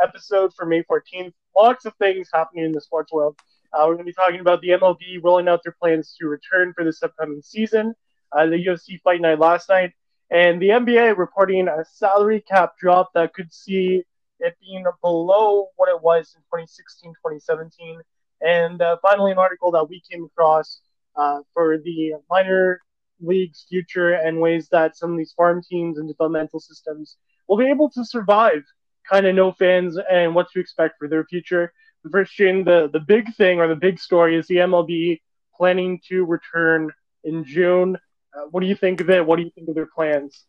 episode for May 14th. Lots of things happening in the sports world. Uh, we're going to be talking about the MLB rolling out their plans to return for this upcoming season, uh, the UFC fight night last night, and the NBA reporting a salary cap drop that could see it being below what it was in 2016 2017. And uh, finally, an article that we came across uh, for the minor league's future and ways that some of these farm teams and developmental systems will be able to survive kind of no fans and what to expect for their future. Christian, the, the big thing or the big story is the MLB planning to return in June. Uh, what do you think of it? What do you think of their plans?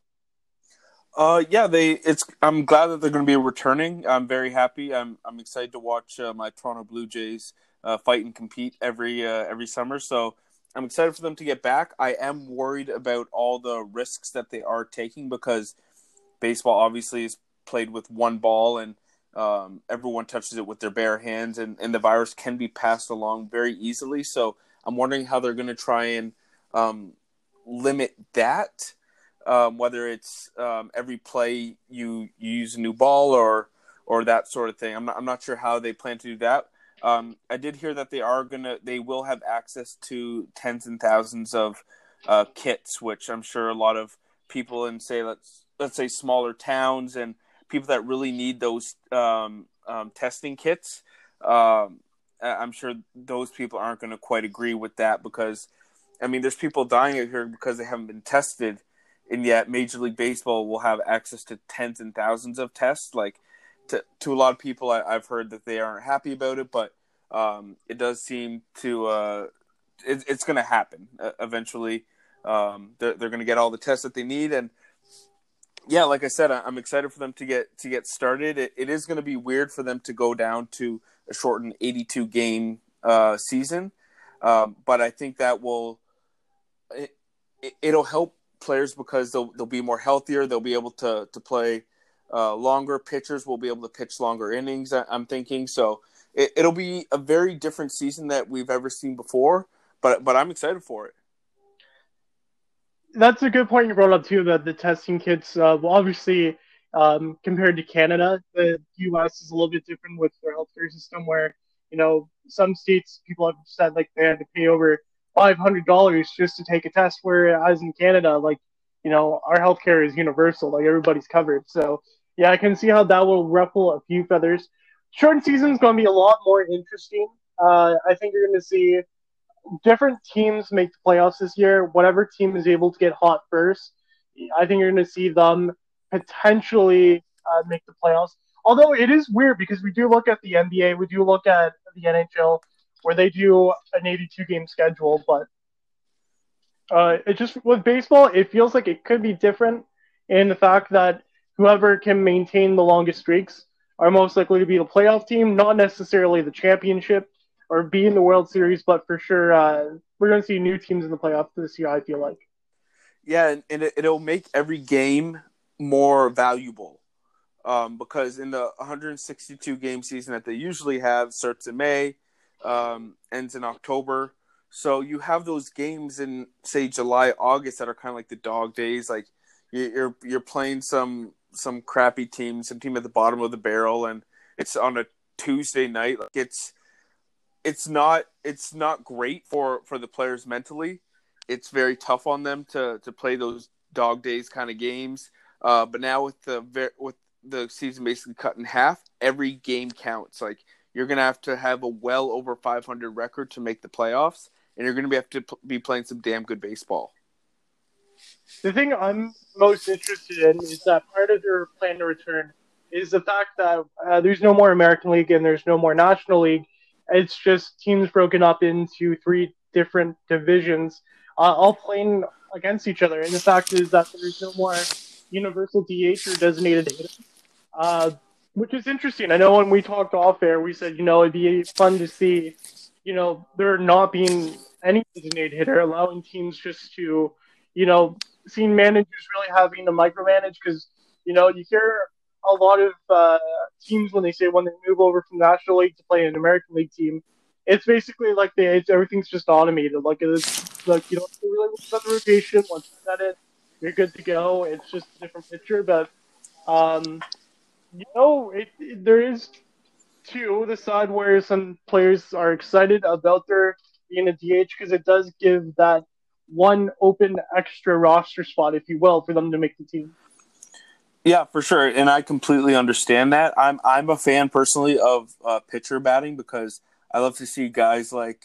Uh, yeah, they. It's. I'm glad that they're going to be returning. I'm very happy. I'm. I'm excited to watch uh, my Toronto Blue Jays uh, fight and compete every uh, every summer. So I'm excited for them to get back. I am worried about all the risks that they are taking because baseball obviously is played with one ball and um, everyone touches it with their bare hands and, and the virus can be passed along very easily. So I'm wondering how they're going to try and um, limit that. Um, whether it's um, every play you, you, use a new ball or or that sort of thing. I'm not I'm not sure how they plan to do that. Um, I did hear that they are gonna they will have access to tens and thousands of uh, kits, which I'm sure a lot of people in say let's let's say smaller towns and people that really need those um, um, testing kits. Um, I'm sure those people aren't going to quite agree with that because, I mean, there's people dying out here because they haven't been tested, and yet Major League Baseball will have access to tens and thousands of tests. Like, to to a lot of people, I, have heard that they aren't happy about it, but um, it does seem to uh, it, it's going to happen uh, eventually. Um, they're, they're going to get all the tests that they need, and yeah, like I said, I'm excited for them to get to get started. it, it is going to be weird for them to go down to a shortened 82 game uh, season, um, but I think that will it, it'll help players because they'll they'll be more healthier. They'll be able to to play uh, longer. Pitchers will be able to pitch longer innings. I'm thinking so. It, it'll be a very different season that we've ever seen before. But but I'm excited for it that's a good point you brought up too. That the testing kits, uh, well, obviously, um, compared to Canada, the U.S. is a little bit different with their healthcare system, where you know some states people have said like they had to pay over five hundred dollars just to take a test, whereas in Canada, like you know, our healthcare is universal, like everybody's covered. So yeah, I can see how that will ruffle a few feathers. Short season is going to be a lot more interesting. Uh, I think you're going to see different teams make the playoffs this year. Whatever team is able to get hot first, I think you're going to see them potentially uh, make the playoffs. Although it is weird because we do look at the NBA, we do look at the NHL, where they do an 82 game schedule, but uh, it just with baseball, it feels like it could be different in the fact that whoever can maintain the longest streaks are most likely to be the playoff team, not necessarily the championship or be in the World Series, but for sure uh, we're going to see new teams in the playoffs this year. I feel like. Yeah, and, and it, will make every game more valuable um, because in the 162 game season that they usually have starts in May, um, ends in October. So you have those games in say July, August that are kind of like the dog days. Like you're you're playing some some crappy team, some team at the bottom of the barrel, and it's on a Tuesday night. Like it's it's not it's not great for for the players mentally. It's very tough on them to to play those dog days kind of games. Uh, but now with the with the season basically cut in half, every game counts. Like you're gonna have to have a well over 500 record to make the playoffs, and you're gonna be have to p- be playing some damn good baseball. The thing I'm most interested in is that part of their plan to return is the fact that uh, there's no more American League and there's no more National League, it's just teams broken up into three different divisions, uh, all playing against each other. And the fact is that there's no more universal DH or designated hitter, uh, which is interesting. I know when we talked off air, we said, you know, it'd be fun to see, you know, there not being any designated hitter, allowing teams just to, you know, seeing managers really having to micromanage because, you know, you hear a lot of uh, teams when they say when they move over from National League to play an American League team, it's basically like the it's, everything's just automated. Like it's like you don't really look at the rotation. Once you set it, you're good to go. It's just a different picture, but um, you know, it, it there is two the side where some players are excited about their being a DH because it does give that one open extra roster spot, if you will, for them to make the team. Yeah, for sure, and I completely understand that. I'm I'm a fan personally of uh, pitcher batting because I love to see guys like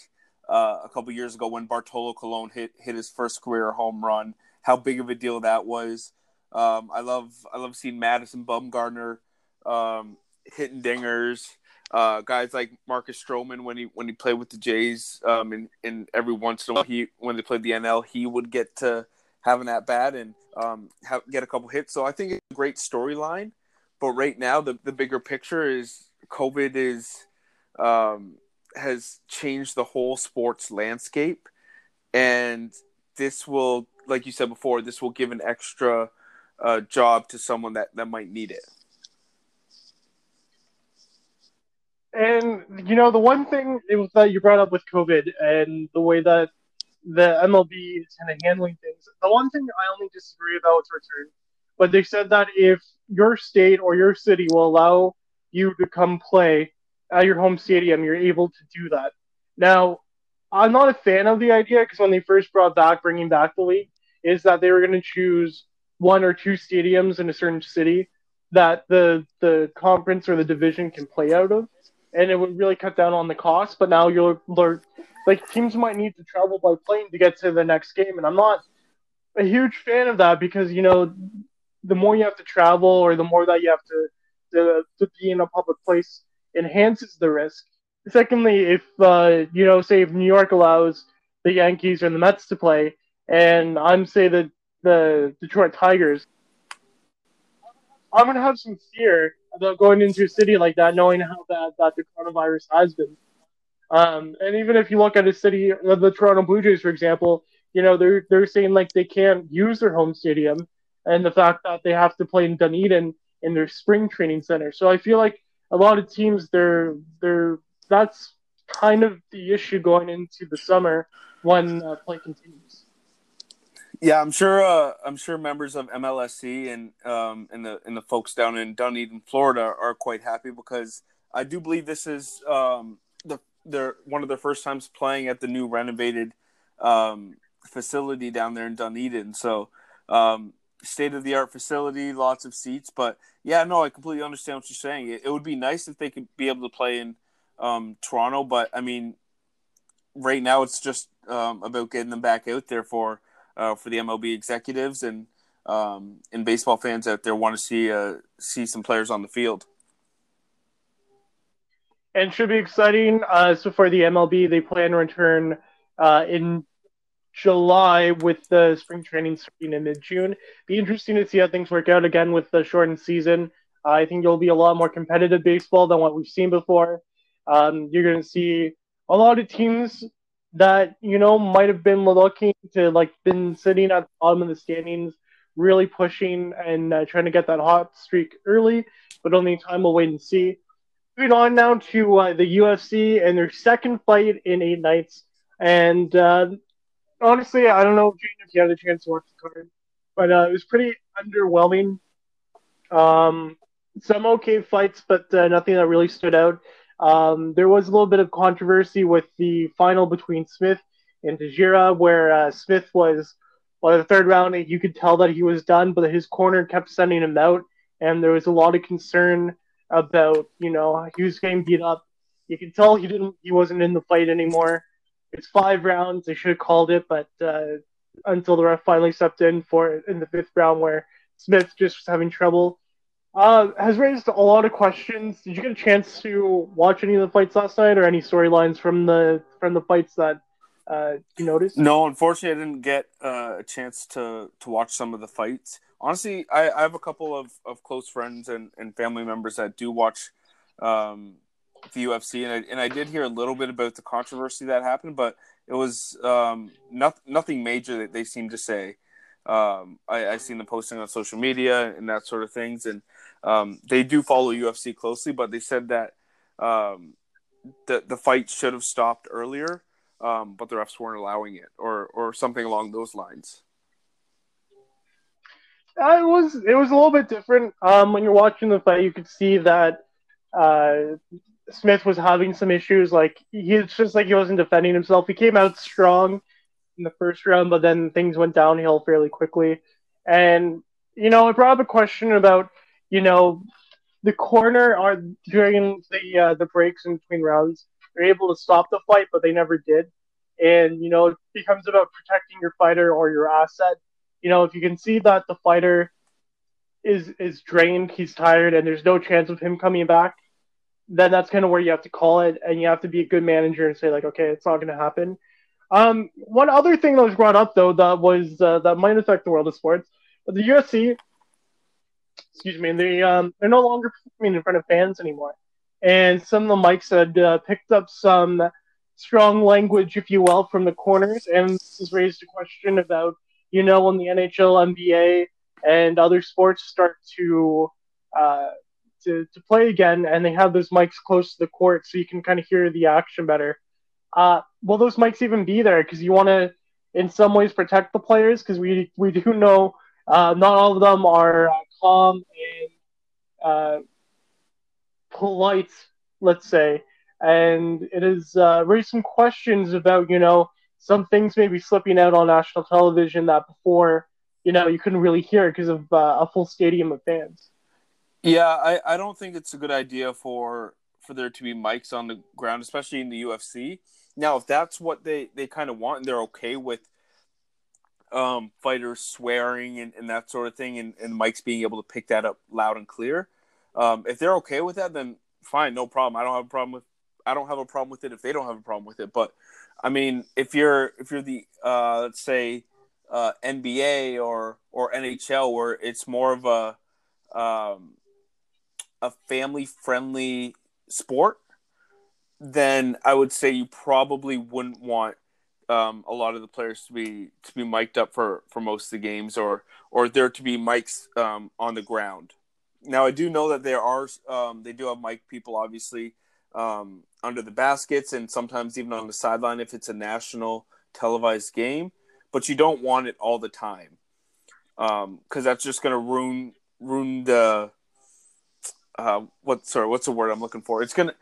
uh, a couple years ago when Bartolo Colon hit hit his first career home run. How big of a deal that was. Um, I love I love seeing Madison Bumgarner um, hitting dingers. Uh, guys like Marcus Stroman when he when he played with the Jays, um, and, and every once in a while he when they played the NL, he would get to having that bat and um, have, get a couple hits. So I think it's a great storyline. But right now, the, the bigger picture is COVID is um, has changed the whole sports landscape, and this will, like you said before, this will give an extra uh, job to someone that that might need it. And you know, the one thing that you brought up with COVID and the way that the MLB is kind of handling things. The one thing I only disagree about is return, but they said that if your state or your city will allow you to come play at your home stadium, you're able to do that. Now, I'm not a fan of the idea because when they first brought back bringing back the league, is that they were going to choose one or two stadiums in a certain city that the the conference or the division can play out of, and it would really cut down on the cost. But now you're like teams might need to travel by plane to get to the next game, and I'm not a huge fan of that because you know the more you have to travel or the more that you have to to, to be in a public place enhances the risk. Secondly, if uh, you know, say if New York allows the Yankees or the Mets to play, and I'm say the the Detroit Tigers, I'm gonna have some fear about going into a city like that, knowing how bad that the coronavirus has been. Um, and even if you look at a city, the Toronto Blue Jays, for example, you know they're they're saying like they can't use their home stadium, and the fact that they have to play in Dunedin in their spring training center. So I feel like a lot of teams, they're they're that's kind of the issue going into the summer when uh, play continues. Yeah, I'm sure. Uh, I'm sure members of MLSC and um, and the and the folks down in Dunedin, Florida, are quite happy because I do believe this is um, their one of their first times playing at the new renovated um, facility down there in Dunedin. So um, state of the art facility, lots of seats. But yeah, no, I completely understand what you're saying. It, it would be nice if they could be able to play in um, Toronto, but I mean, right now it's just um, about getting them back out there for uh, for the MLB executives and um, and baseball fans out there want to see uh, see some players on the field and should be exciting. Uh, so for the MLB, they plan to return uh, in July with the spring training starting in mid June. Be interesting to see how things work out again with the shortened season. I think you'll be a lot more competitive baseball than what we've seen before. Um, you're going to see a lot of teams that you know might have been looking to like been sitting at the bottom of the standings, really pushing and uh, trying to get that hot streak early. But only time will wait and see. Moving on now to uh, the UFC and their second fight in eight nights. And uh, honestly, I don't know, Jane, if you had a chance to watch the card, but uh, it was pretty underwhelming. Um, some okay fights, but uh, nothing that really stood out. Um, there was a little bit of controversy with the final between Smith and Teixeira, where uh, Smith was, well, the third round, you could tell that he was done, but his corner kept sending him out, and there was a lot of concern about you know he was getting beat up. You can tell he didn't he wasn't in the fight anymore. It's five rounds. They should have called it, but uh, until the ref finally stepped in for in the fifth round where Smith just was having trouble. Uh, has raised a lot of questions. Did you get a chance to watch any of the fights last night, or any storylines from the from the fights that uh, you noticed? No, unfortunately, I didn't get uh, a chance to to watch some of the fights honestly, I, I have a couple of, of close friends and, and family members that do watch um, the UFC, and I, and I did hear a little bit about the controversy that happened, but it was um, not, nothing major that they seem to say. Um, I, I seen them posting on social media and that sort of things, and um, they do follow UFC closely, but they said that um, the the fight should have stopped earlier, um, but the refs weren't allowing it, or or something along those lines. Uh, it was it was a little bit different. Um, when you're watching the fight, you could see that uh, Smith was having some issues. Like he's just like he wasn't defending himself. He came out strong in the first round, but then things went downhill fairly quickly. And you know, it brought up a question about you know the corner are during the uh, the breaks in between rounds. They're able to stop the fight, but they never did. And you know, it becomes about protecting your fighter or your asset you know, if you can see that the fighter is is drained, he's tired, and there's no chance of him coming back, then that's kind of where you have to call it, and you have to be a good manager and say like, okay, it's not going to happen. Um, one other thing that was brought up though that was uh, that might affect the world of sports, the UFC, excuse me, they um they're no longer performing in front of fans anymore, and some of the mics had uh, picked up some strong language, if you will, from the corners, and this has raised a question about you know, when the NHL, NBA, and other sports start to uh, to, to play again, and they have those mics close to the court, so you can kind of hear the action better. Uh, will those mics even be there? Because you want to, in some ways, protect the players, because we we do know uh, not all of them are uh, calm and uh, polite, let's say, and it has uh, raised some questions about you know some things may be slipping out on national television that before, you know, you couldn't really hear because of uh, a full stadium of fans. Yeah, I, I don't think it's a good idea for for there to be mics on the ground, especially in the UFC. Now, if that's what they, they kind of want and they're okay with um, fighters swearing and, and that sort of thing and, and mics being able to pick that up loud and clear, um, if they're okay with that, then fine, no problem. I don't have a problem with I don't have a problem with it if they don't have a problem with it. But I mean, if you're if you're the uh, let's say uh, NBA or or NHL, where it's more of a um, a family friendly sport, then I would say you probably wouldn't want um, a lot of the players to be to be mic'd up for, for most of the games, or or there to be mics um, on the ground. Now I do know that there are um, they do have mic people obviously um, under the baskets and sometimes even on the sideline if it's a national televised game. But you don't want it all the time because um, that's just going to ruin ruin the uh, what sorry what's the word I'm looking for? It's gonna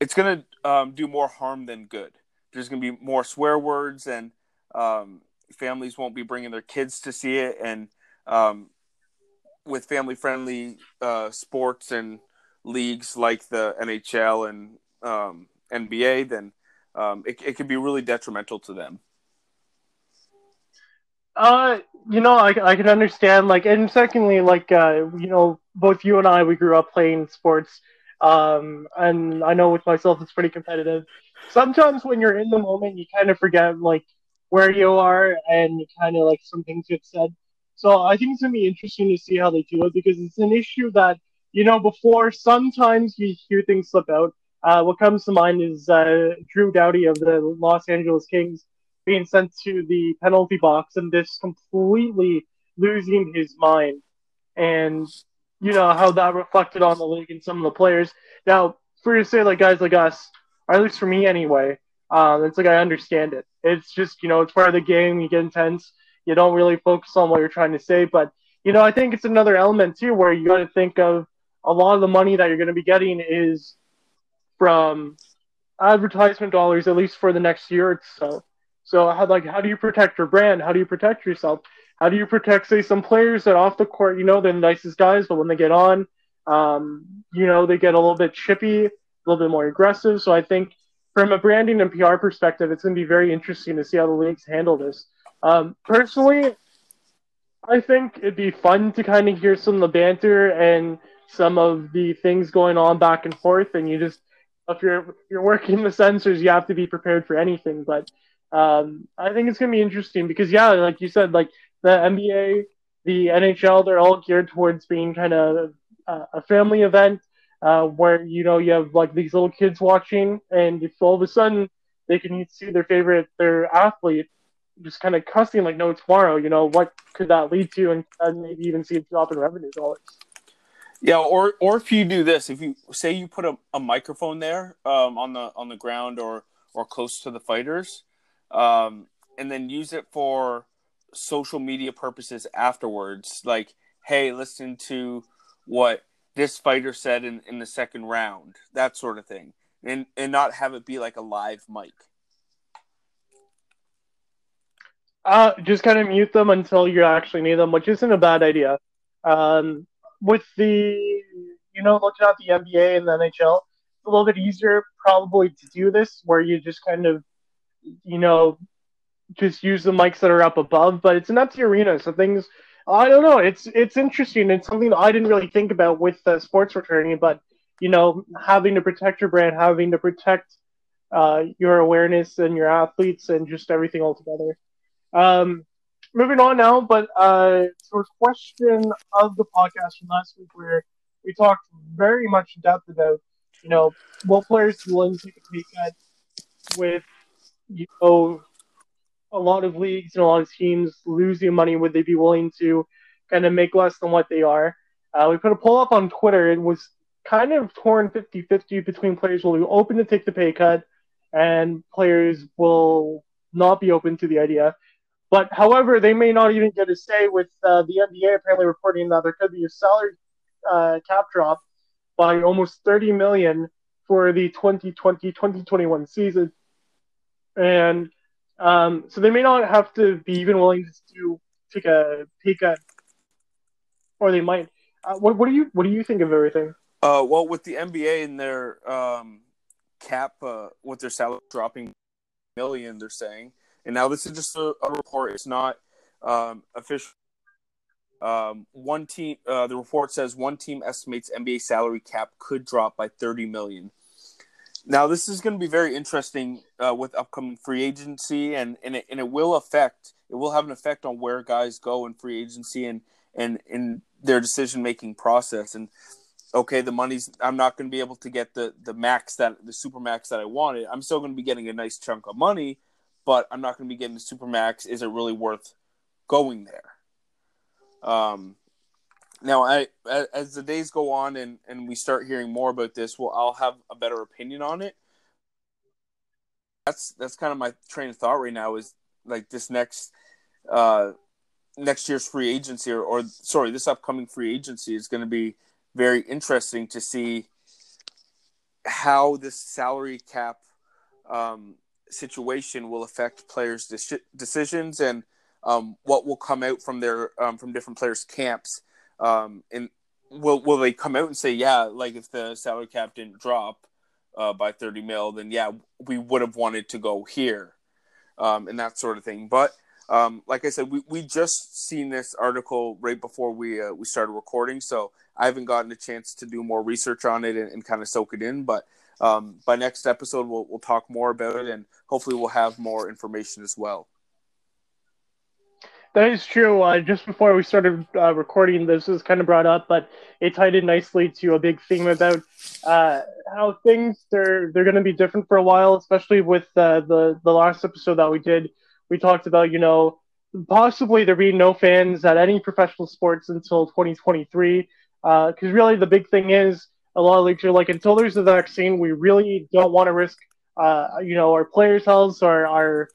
it's gonna um, do more harm than good. There's gonna be more swear words and um, families won't be bringing their kids to see it and um, with family friendly uh, sports and leagues like the NHL and um, NBA, then um, it, it could be really detrimental to them. Uh, you know, I, I can understand. Like, and secondly, like, uh, you know, both you and I, we grew up playing sports. Um, and I know with myself, it's pretty competitive. Sometimes when you're in the moment, you kind of forget like where you are, and you kind of like some things get said. So I think it's gonna be interesting to see how they do it because it's an issue that you know, before sometimes you hear things slip out. Uh, what comes to mind is uh, Drew Doughty of the Los Angeles Kings being sent to the penalty box and just completely losing his mind. And, you know, how that reflected on the league and some of the players. Now, for you to say, like, guys like us, or at least for me anyway, um, it's like I understand it. It's just, you know, it's part of the game. You get intense. You don't really focus on what you're trying to say. But, you know, I think it's another element, too, where you got to think of a lot of the money that you're going to be getting is from advertisement dollars, at least for the next year or so. So, how like how do you protect your brand? How do you protect yourself? How do you protect, say, some players that off the court, you know, they're the nicest guys, but when they get on, um, you know, they get a little bit chippy, a little bit more aggressive. So, I think from a branding and PR perspective, it's going to be very interesting to see how the leagues handle this. Um, personally, I think it'd be fun to kind of hear some of the banter and some of the things going on back and forth, and you just if you're if you're working the censors, you have to be prepared for anything. But um, I think it's gonna be interesting because yeah, like you said, like the NBA, the NHL, they're all geared towards being kind of a, family event uh, where you know you have like these little kids watching, and if all of a sudden they can see their favorite their athlete just kind of cussing like no tomorrow, you know what could that lead to, and, and maybe even see a drop in revenue dollars. Yeah, or or if you do this, if you say you put a, a microphone there um, on the on the ground or or close to the fighters, um, and then use it for social media purposes afterwards, like, hey, listen to what this fighter said in, in the second round, that sort of thing, and and not have it be like a live mic. Uh, just kind of mute them until you actually need them, which isn't a bad idea. Um, with the you know looking at the NBA and the NHL, it's a little bit easier probably to do this where you just kind of you know just use the mics that are up above, but it's an empty arena, so things I don't know. It's it's interesting. It's something I didn't really think about with sports returning, but you know, having to protect your brand, having to protect uh, your awareness and your athletes and just everything altogether. Um, moving on now, but uh, a question of the podcast from last week where we talked very much in depth about, you know, will players willing to take a pay cut with, you know, a lot of leagues and a lot of teams losing money? Would they be willing to kind of make less than what they are? Uh, we put a poll up on Twitter. It was kind of torn 50 50 between players will be open to take the pay cut and players will not be open to the idea. But however, they may not even get a say with uh, the NBA apparently reporting that there could be a salary uh, cap drop by almost 30 million for the 2020-2021 season. And um, so they may not have to be even willing to take a pay cut, or they might. Uh, what, what do you what do you think of everything? Uh, well, with the NBA and their um, cap, uh, with their salary dropping million, they're saying and now this is just a, a report. It's not um, official. Um, one team, uh, the report says one team estimates NBA salary cap could drop by 30 million. Now, this is going to be very interesting uh, with upcoming free agency, and and it, and it will affect. It will have an effect on where guys go in free agency and and in their decision making process. And okay, the money's. I'm not going to be able to get the the max that the super max that I wanted. I'm still going to be getting a nice chunk of money, but I'm not going to be getting the super max. Is it really worth going there? Um, now, I as the days go on and and we start hearing more about this, well, I'll have a better opinion on it. That's that's kind of my train of thought right now. Is like this next uh next year's free agency or, or sorry this upcoming free agency is going to be very interesting to see how this salary cap um, situation will affect players' de- decisions and um, what will come out from their um, from different players' camps. Um, and will will they come out and say, yeah, like if the salary cap didn't drop uh, by thirty mil, then yeah, we would have wanted to go here, um, and that sort of thing. But um, like I said, we, we just seen this article right before we uh, we started recording, so I haven't gotten a chance to do more research on it and, and kind of soak it in. But um, by next episode, we'll we'll talk more about it, and hopefully, we'll have more information as well. That is true. Uh, just before we started uh, recording, this was kind of brought up, but it tied in nicely to a big theme about uh, how things they're they're going to be different for a while, especially with uh, the the last episode that we did. We talked about you know possibly there being no fans at any professional sports until 2023, because uh, really the big thing is a lot of leagues are like, until there's a vaccine, we really don't want to risk, uh, you know, our players' health or our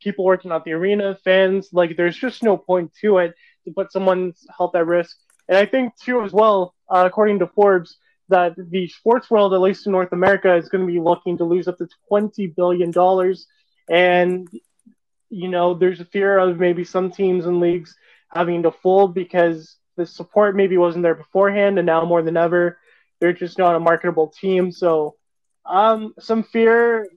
people working at the arena, fans. Like, there's just no point to it to put someone's health at risk. And I think too, as well, uh, according to Forbes, that the sports world, at least in North America, is going to be looking to lose up to twenty billion dollars. And you know, there's a fear of maybe some teams and leagues having to fold because the support maybe wasn't there beforehand, and now more than ever, they're just not a marketable team. So, um, some fear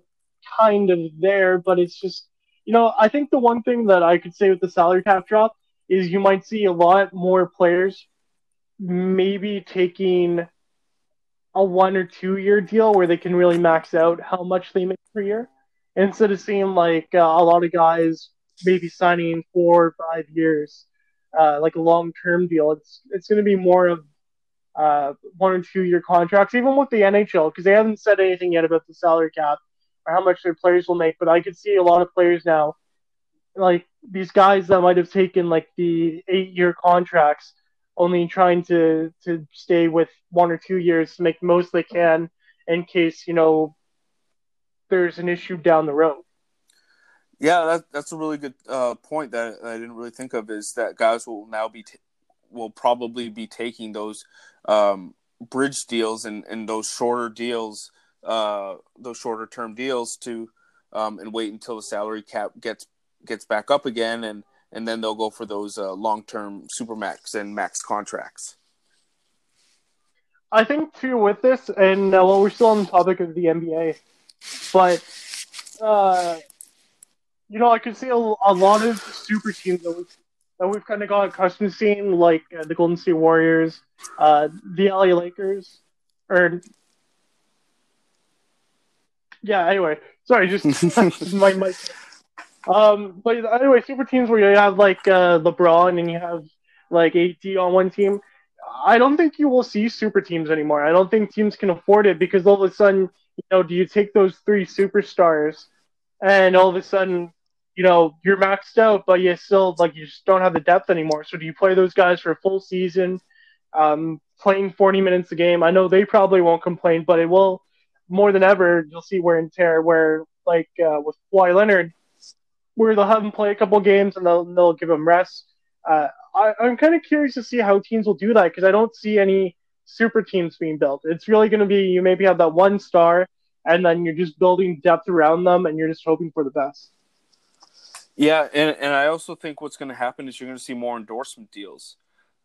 kind of there, but it's just, you know, I think the one thing that I could say with the salary cap drop is you might see a lot more players maybe taking a one or two year deal where they can really max out how much they make per year instead of seeing like uh, a lot of guys maybe signing four or five years, uh, like a long term deal. It's it's going to be more of uh, one or two year contracts, even with the NHL, because they haven't said anything yet about the salary cap or how much their players will make. But I could see a lot of players now, like these guys that might have taken like the eight year contracts, only trying to to stay with one or two years to make most they can in case you know there's an issue down the road. Yeah, that, that's a really good uh, point that I didn't really think of. Is that guys will now be t- will probably be taking those um, bridge deals and, and those shorter deals, uh, those shorter term deals to um, and wait until the salary cap gets gets back up again, and and then they'll go for those uh, long term supermax and max contracts. I think too with this, and uh, well, we're still on the topic of the NBA, but uh, you know, I could see a, a lot of super teams that we've, that we've kind of got accustomed to seeing, like uh, the Golden State Warriors, uh, the LA Lakers, or yeah. Anyway, sorry, just my mic. Um, but anyway, super teams where you have like uh, LeBron and you have like AD on one team. I don't think you will see super teams anymore. I don't think teams can afford it because all of a sudden, you know, do you take those three superstars and all of a sudden, you know, you're maxed out, but you still like you just don't have the depth anymore. So do you play those guys for a full season, um, playing 40 minutes a game? I know they probably won't complain, but it will more than ever. You'll see wear and tear. Where like uh, with Kawhi Leonard, where they'll have him play a couple games and they'll they'll give him rest. Uh, I, I'm kind of curious to see how teams will do that because I don't see any super teams being built. It's really going to be you maybe have that one star and then you're just building depth around them and you're just hoping for the best. Yeah, and, and I also think what's going to happen is you're going to see more endorsement deals.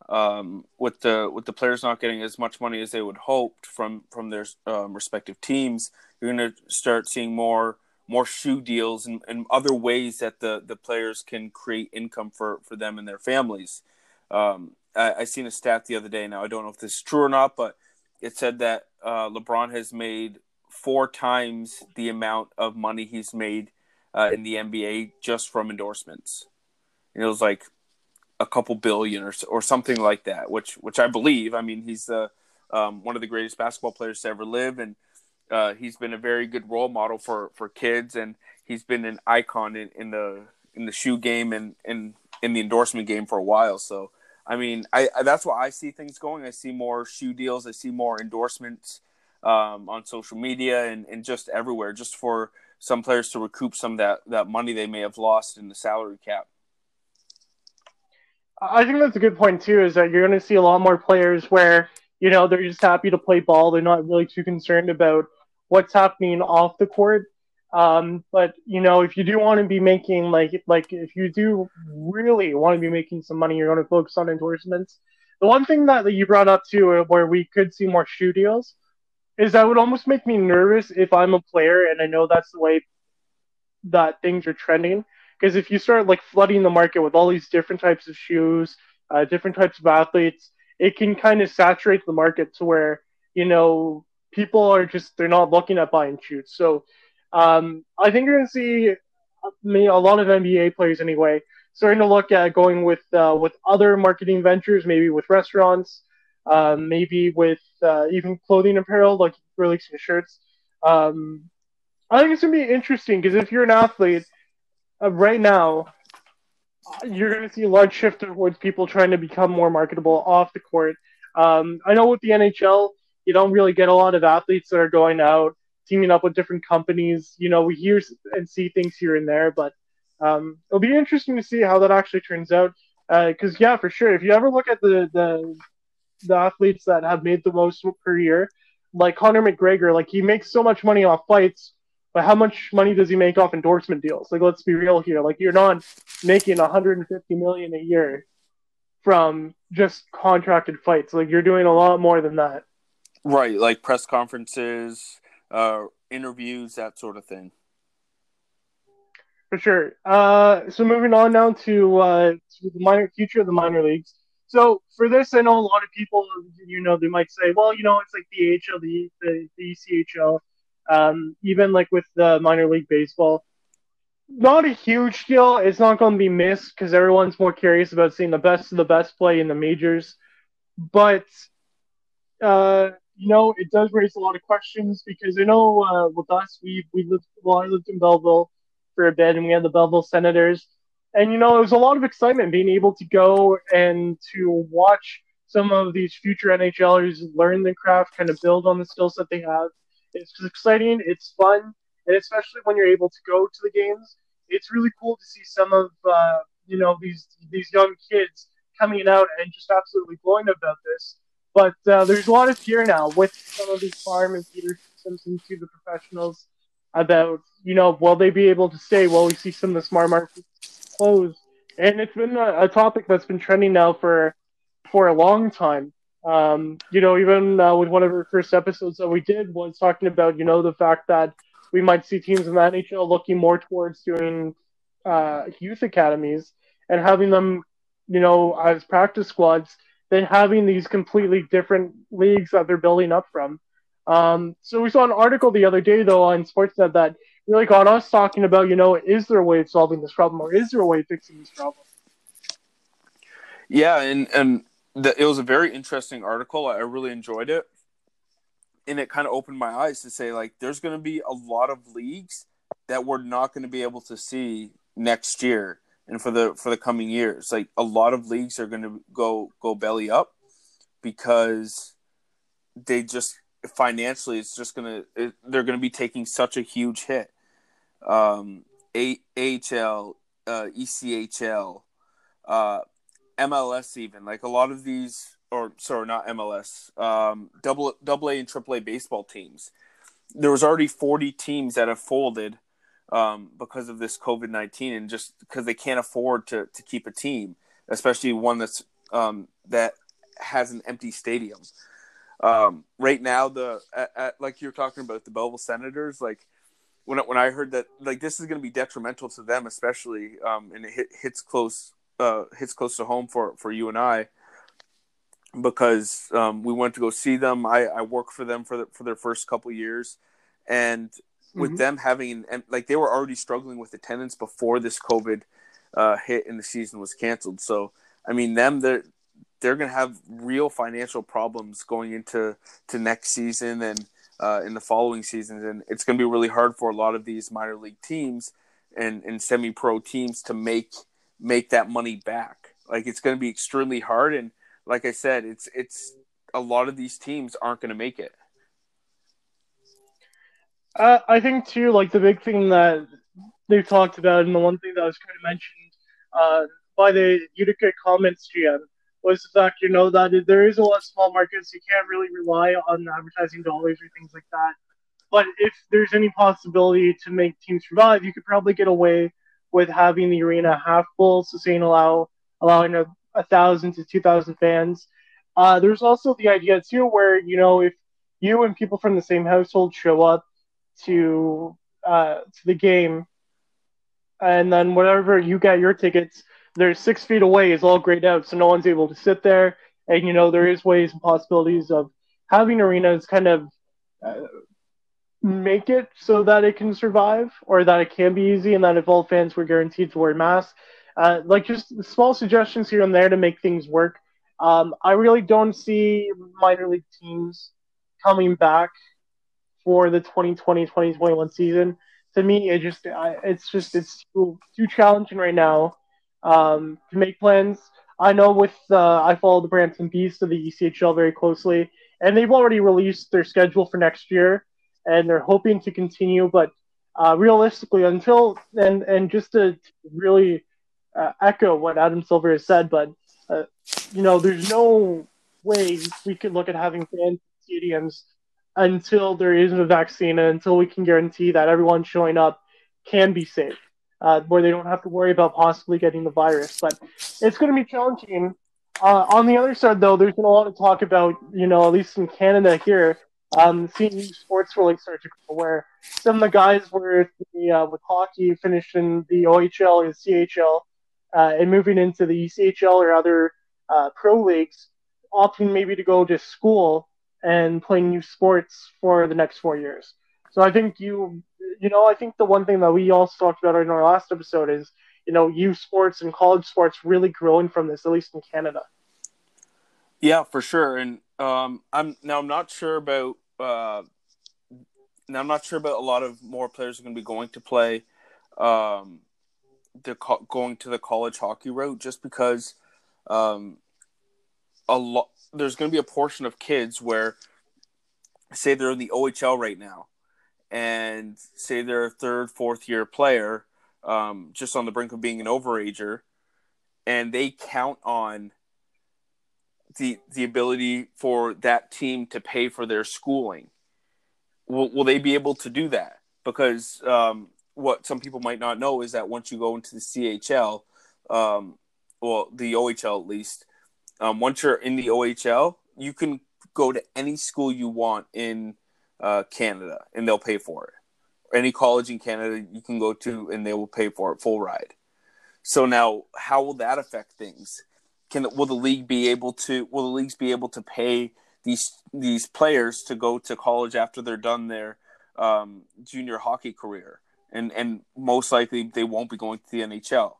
Um, with the with the players not getting as much money as they would hoped from from their um, respective teams, you're going to start seeing more more shoe deals and, and other ways that the, the players can create income for, for them and their families. Um, I, I seen a stat the other day. Now I don't know if this is true or not, but it said that uh, LeBron has made four times the amount of money he's made uh, in the NBA just from endorsements. And it was like a couple billion or or something like that, which which I believe. I mean, he's the um, one of the greatest basketball players to ever live, and uh, he's been a very good role model for, for kids, and he's been an icon in, in the in the shoe game and, and in the endorsement game for a while. So, I mean, I, I that's why I see things going. I see more shoe deals. I see more endorsements um, on social media and, and just everywhere, just for some players to recoup some of that, that money they may have lost in the salary cap. I think that's a good point too. Is that you're going to see a lot more players where you know they're just happy to play ball. They're not really too concerned about what's happening off the court. Um, but you know, if you do want to be making like like if you do really want to be making some money, you're going to focus on endorsements. The one thing that, that you brought up too, uh, where we could see more shoe deals, is that would almost make me nervous if I'm a player and I know that's the way that things are trending. Because if you start like flooding the market with all these different types of shoes, uh, different types of athletes, it can kind of saturate the market to where you know people are just they're not looking at buying shoes. So um, I think you're going to see me a lot of NBA players anyway starting to look at going with uh, with other marketing ventures, maybe with restaurants, uh, maybe with uh, even clothing apparel, like releasing shirts. Um, I think it's gonna be interesting because if you're an athlete uh, right now, you're gonna see a large shift towards people trying to become more marketable off the court. Um, I know with the NHL, you don't really get a lot of athletes that are going out teaming up with different companies. You know, we hear and see things here and there, but um, it'll be interesting to see how that actually turns out. Because uh, yeah, for sure, if you ever look at the, the the athletes that have made the most per year, like Conor McGregor, like he makes so much money off fights, but how much money does he make off endorsement deals? Like, let's be real here. Like, you're not making 150 million a year from just contracted fights. Like, you're doing a lot more than that. Right, like press conferences, uh, interviews, that sort of thing. For sure. Uh, so moving on now to, uh, to the minor future of the minor leagues. So for this, I know a lot of people, you know, they might say, well, you know, it's like the AHL, the the, the ECHL, um, even like with the minor league baseball. Not a huge deal. It's not going to be missed because everyone's more curious about seeing the best of the best play in the majors. But uh, you know, it does raise a lot of questions because I know uh, with us, we we lived well, I lived in Belleville for a bit, and we had the Belleville Senators, and you know, it was a lot of excitement being able to go and to watch some of these future NHLers learn the craft, kind of build on the skills that they have. It's exciting, it's fun, and especially when you're able to go to the games, it's really cool to see some of uh, you know these these young kids coming out and just absolutely blowing about this. But uh, there's a lot of fear now with some of these farm and Peter Simpson to the professionals about you know will they be able to stay? Will we see some of the smart markets close? And it's been a, a topic that's been trending now for for a long time. Um, you know, even uh, with one of our first episodes that we did was talking about, you know, the fact that we might see teams in the NHL looking more towards doing uh, youth academies and having them, you know, as practice squads than having these completely different leagues that they're building up from. Um, so we saw an article the other day, though, on Sportsnet that really got us talking about, you know, is there a way of solving this problem or is there a way of fixing this problem? Yeah, and and the, it was a very interesting article. I really enjoyed it, and it kind of opened my eyes to say like, there's going to be a lot of leagues that we're not going to be able to see next year and for the for the coming years. Like a lot of leagues are going to go go belly up because they just financially it's just going to they're going to be taking such a huge hit. Um, a- AHL, uh, ECHL, uh, MLS even like a lot of these or sorry not MLS um, double double A and triple A baseball teams. There was already 40 teams that have folded um, because of this COVID 19 and just because they can't afford to, to keep a team especially one that's um, that has an empty stadium. Um, right now the at, at, like you're talking about the Belleville Senators like when when I heard that like this is going to be detrimental to them especially um, and it hit, hits close uh, hits close to home for for you and I because um, we went to go see them. I, I worked for them for the, for their first couple years, and with mm-hmm. them having and like they were already struggling with attendance before this COVID uh, hit and the season was canceled. So I mean, them they're they're gonna have real financial problems going into to next season and uh, in the following seasons, and it's gonna be really hard for a lot of these minor league teams and and semi pro teams to make make that money back. Like it's going to be extremely hard, and like I said, it's it's a lot of these teams aren't going to make it. Uh, I think too, like the big thing that they've talked about, and the one thing that was kind of mentioned uh, by the Utica Comets GM was the fact, you know, that there is a lot of small markets. You can't really rely on advertising dollars or things like that. But if there's any possibility to make teams survive, you could probably get away with having the arena half full, so saying allow allowing a, a thousand to two thousand fans. Uh, there's also the idea too, where you know if you and people from the same household show up to uh, to the game, and then whatever you get your tickets, they're six feet away is all grayed out, so no one's able to sit there. And you know there is ways and possibilities of having arenas kind of uh, make it so that it can survive or that it can be easy and that if all fans were guaranteed to wear masks uh, like just small suggestions here and there to make things work. Um, i really don't see minor league teams coming back for the 2020-2021 season. To me it just I, it's just it's too, too challenging right now um, to make plans. I know with uh, i follow the Brampton Beast of the echl very closely and they've already released their schedule for next year and they're hoping to continue. But uh, realistically, until and and just to really uh, echo what Adam Silver has said, but uh, you know, there's no way we could look at having fans stadiums until there is a vaccine and until we can guarantee that everyone showing up can be safe, uh, where they don't have to worry about possibly getting the virus. But it's going to be challenging. Uh, on the other side, though, there's been a lot of talk about, you know, at least in Canada here, um, seeing sports really start where some of the guys were the, uh, with hockey finished in the OHL the CHL uh, and moving into the ECHL or other uh, pro leagues, opting maybe to go to school and playing new sports for the next four years. So I think you, you know, I think the one thing that we also talked about in our last episode is, you know, youth sports and college sports really growing from this, at least in Canada. Yeah, for sure. And um, I'm now I'm not sure about uh, now I'm not sure about a lot of more players are going to be going to play um, the co- going to the college hockey route just because um, a lot. There's going to be a portion of kids where, say, they're in the OHL right now, and say they're a third, fourth year player, um, just on the brink of being an overager, and they count on the the ability for that team to pay for their schooling. Will will they be able to do that? Because um, what some people might not know is that once you go into the CHL, um, well, the OHL at least, um, once you're in the OHL, you can go to any school you want in uh, Canada, and they'll pay for it. Any college in Canada you can go to, and they will pay for it full ride. So now, how will that affect things? Can will the league be able to? Will the leagues be able to pay these these players to go to college after they're done their um, junior hockey career? and and most likely they won't be going to the NHL.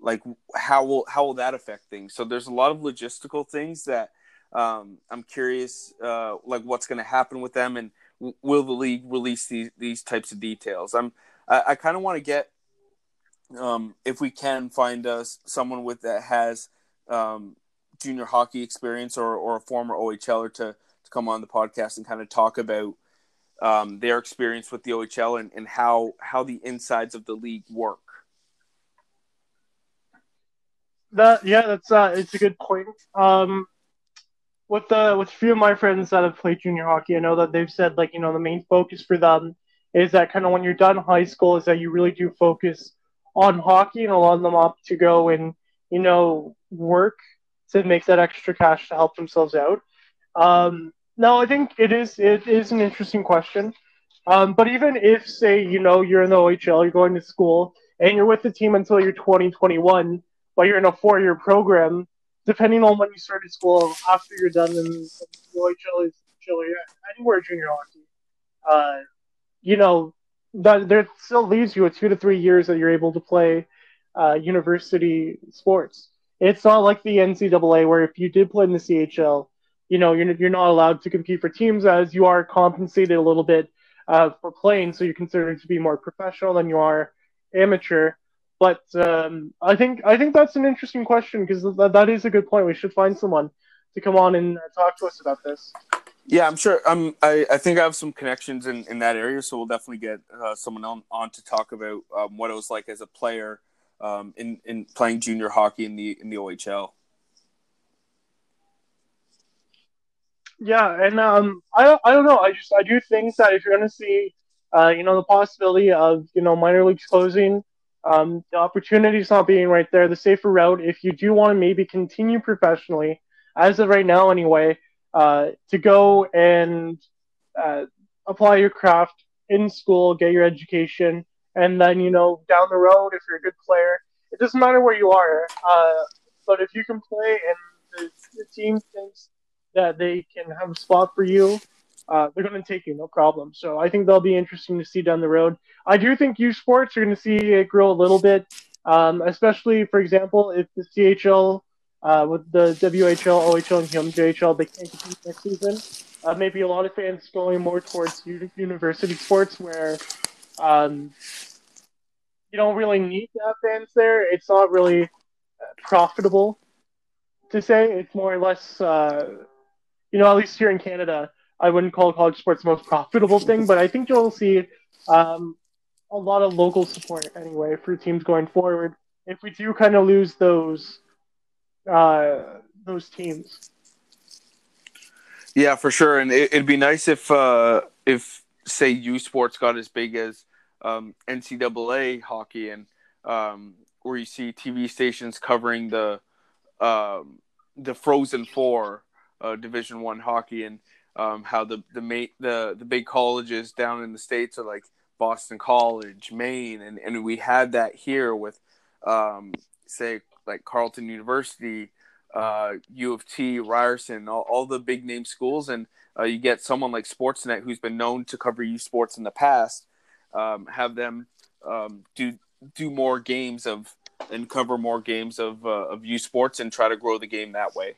Like how will how will that affect things? So there's a lot of logistical things that um, I'm curious, uh, like what's going to happen with them, and w- will the league release these these types of details? I'm I, I kind of want to get um, if we can find us someone with that has um, junior hockey experience or or a former OHLer to to come on the podcast and kind of talk about um, their experience with the OHL and, and how how the insides of the league work. That yeah, that's uh, it's a good point. Um, with the with a few of my friends that have played junior hockey, I know that they've said like you know the main focus for them is that kind of when you're done high school is that you really do focus on hockey and a lot of them opt to go and you know work to make that extra cash to help themselves out. Um, no, I think it is it is an interesting question. Um, but even if, say, you know, you're in the OHL, you're going to school, and you're with the team until you're 20, 21, but you're in a four-year program, depending on when you started school, after you're done in the OHL is anywhere junior hockey, uh, you know, that there still leaves you with two to three years that you're able to play uh, university sports. It's not like the NCAA where if you did play in the CHL, you know you're, you're not allowed to compete for teams as you are compensated a little bit uh, for playing so you're considered to be more professional than you are amateur but um, I think I think that's an interesting question because that, that is a good point. We should find someone to come on and talk to us about this. Yeah, I'm sure. Um, I, I think I have some connections in, in that area, so we'll definitely get uh, someone on, on to talk about um, what it was like as a player um, in in playing junior hockey in the in the OHL. Yeah, and um, I I don't know. I just I do think that if you're going to see, uh, you know, the possibility of you know minor leagues closing, um, the opportunities not being right there, the safer route, if you do want to maybe continue professionally, as of right now anyway, uh, to go and uh, apply your craft in school, get your education, and then you know down the road, if you're a good player, it doesn't matter where you are, uh, but if you can play and the, the team thinks that they can have a spot for you, uh, they're going to take you, no problem. So I think that'll be interesting to see down the road. I do think U Sports are going to see it grow a little bit, um, especially, for example, if the CHL uh, with the WHL, OHL, and QMJHL, they can't compete next season. Uh, maybe a lot of fans going more towards university sports where um, you don't really need to have fans there. It's not really profitable to say. It's more or less uh, you know, at least here in Canada, I wouldn't call college sports the most profitable thing, but I think you'll see um, a lot of local support anyway for teams going forward. If we do kind of lose those uh, those teams. Yeah, for sure, and it, would be nice if uh, if say U Sports got as big as um, NCAA hockey, and um, where you see TV stations covering the um, the Frozen Four uh, Division One hockey and um, how the the, ma- the the big colleges down in the states are like Boston College, Maine, and and we had that here with um, say like Carleton University, uh, U of T, Ryerson, all, all the big name schools, and uh, you get someone like Sportsnet who's been known to cover U Sports in the past, um, have them um, do do more games of and cover more games of uh, of U Sports and try to grow the game that way.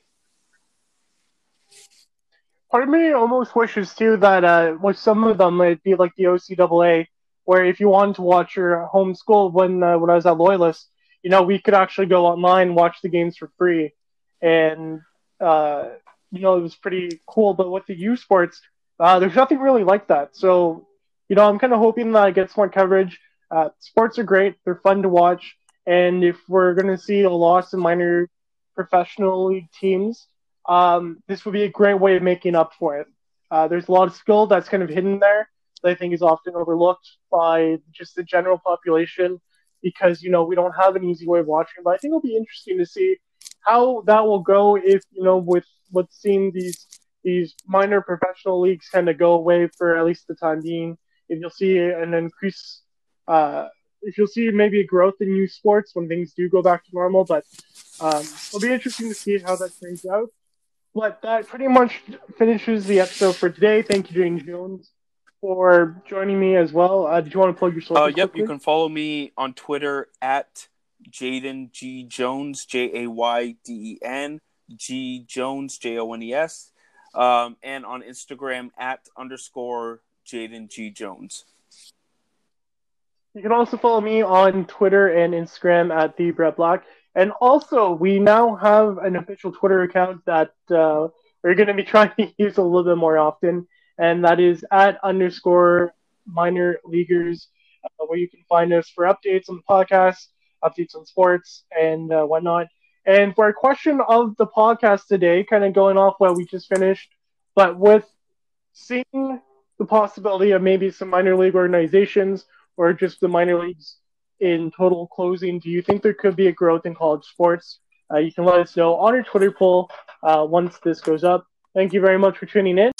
Part of me almost wishes too that uh, with some of them it'd be like the OCAA, where if you wanted to watch your home school when uh, when I was at Loyalist, you know we could actually go online watch the games for free, and uh, you know, it was pretty cool. But with the U Sports, uh, there's nothing really like that. So, you know, I'm kind of hoping that I get more coverage. Uh, sports are great; they're fun to watch, and if we're going to see a loss in minor professional league teams, um, this would be a great way of making up for it. Uh, there's a lot of skill that's kind of hidden there that I think is often overlooked by just the general population because you know we don't have an easy way of watching. But I think it'll be interesting to see how that will go if you know with what's seeing these these minor professional leagues kind of go away for at least the time being. If you'll see an increase, uh, if you'll see maybe a growth in U Sports when things do go back to normal, but um, it'll be interesting to see how that turns out. But that pretty much finishes the episode for today. Thank you, Jayden Jones, for joining me as well. Uh, did you want to plug your social? Uh, yep, quickly? you can follow me on Twitter at Jayden G Jones, J A Y D E N G Jones, J O N E S, um, and on Instagram at underscore Jayden G Jones. You can also follow me on Twitter and Instagram at the Brett Black. And also, we now have an official Twitter account that uh, we're going to be trying to use a little bit more often, and that is at underscore minor leaguers, uh, where you can find us for updates on the podcast, updates on sports, and uh, whatnot. And for a question of the podcast today, kind of going off what we just finished, but with seeing the possibility of maybe some minor league organizations or just the minor leagues in total closing, do you think there could be a growth in college sports? Uh, you can let us know on our Twitter poll uh, once this goes up. Thank you very much for tuning in.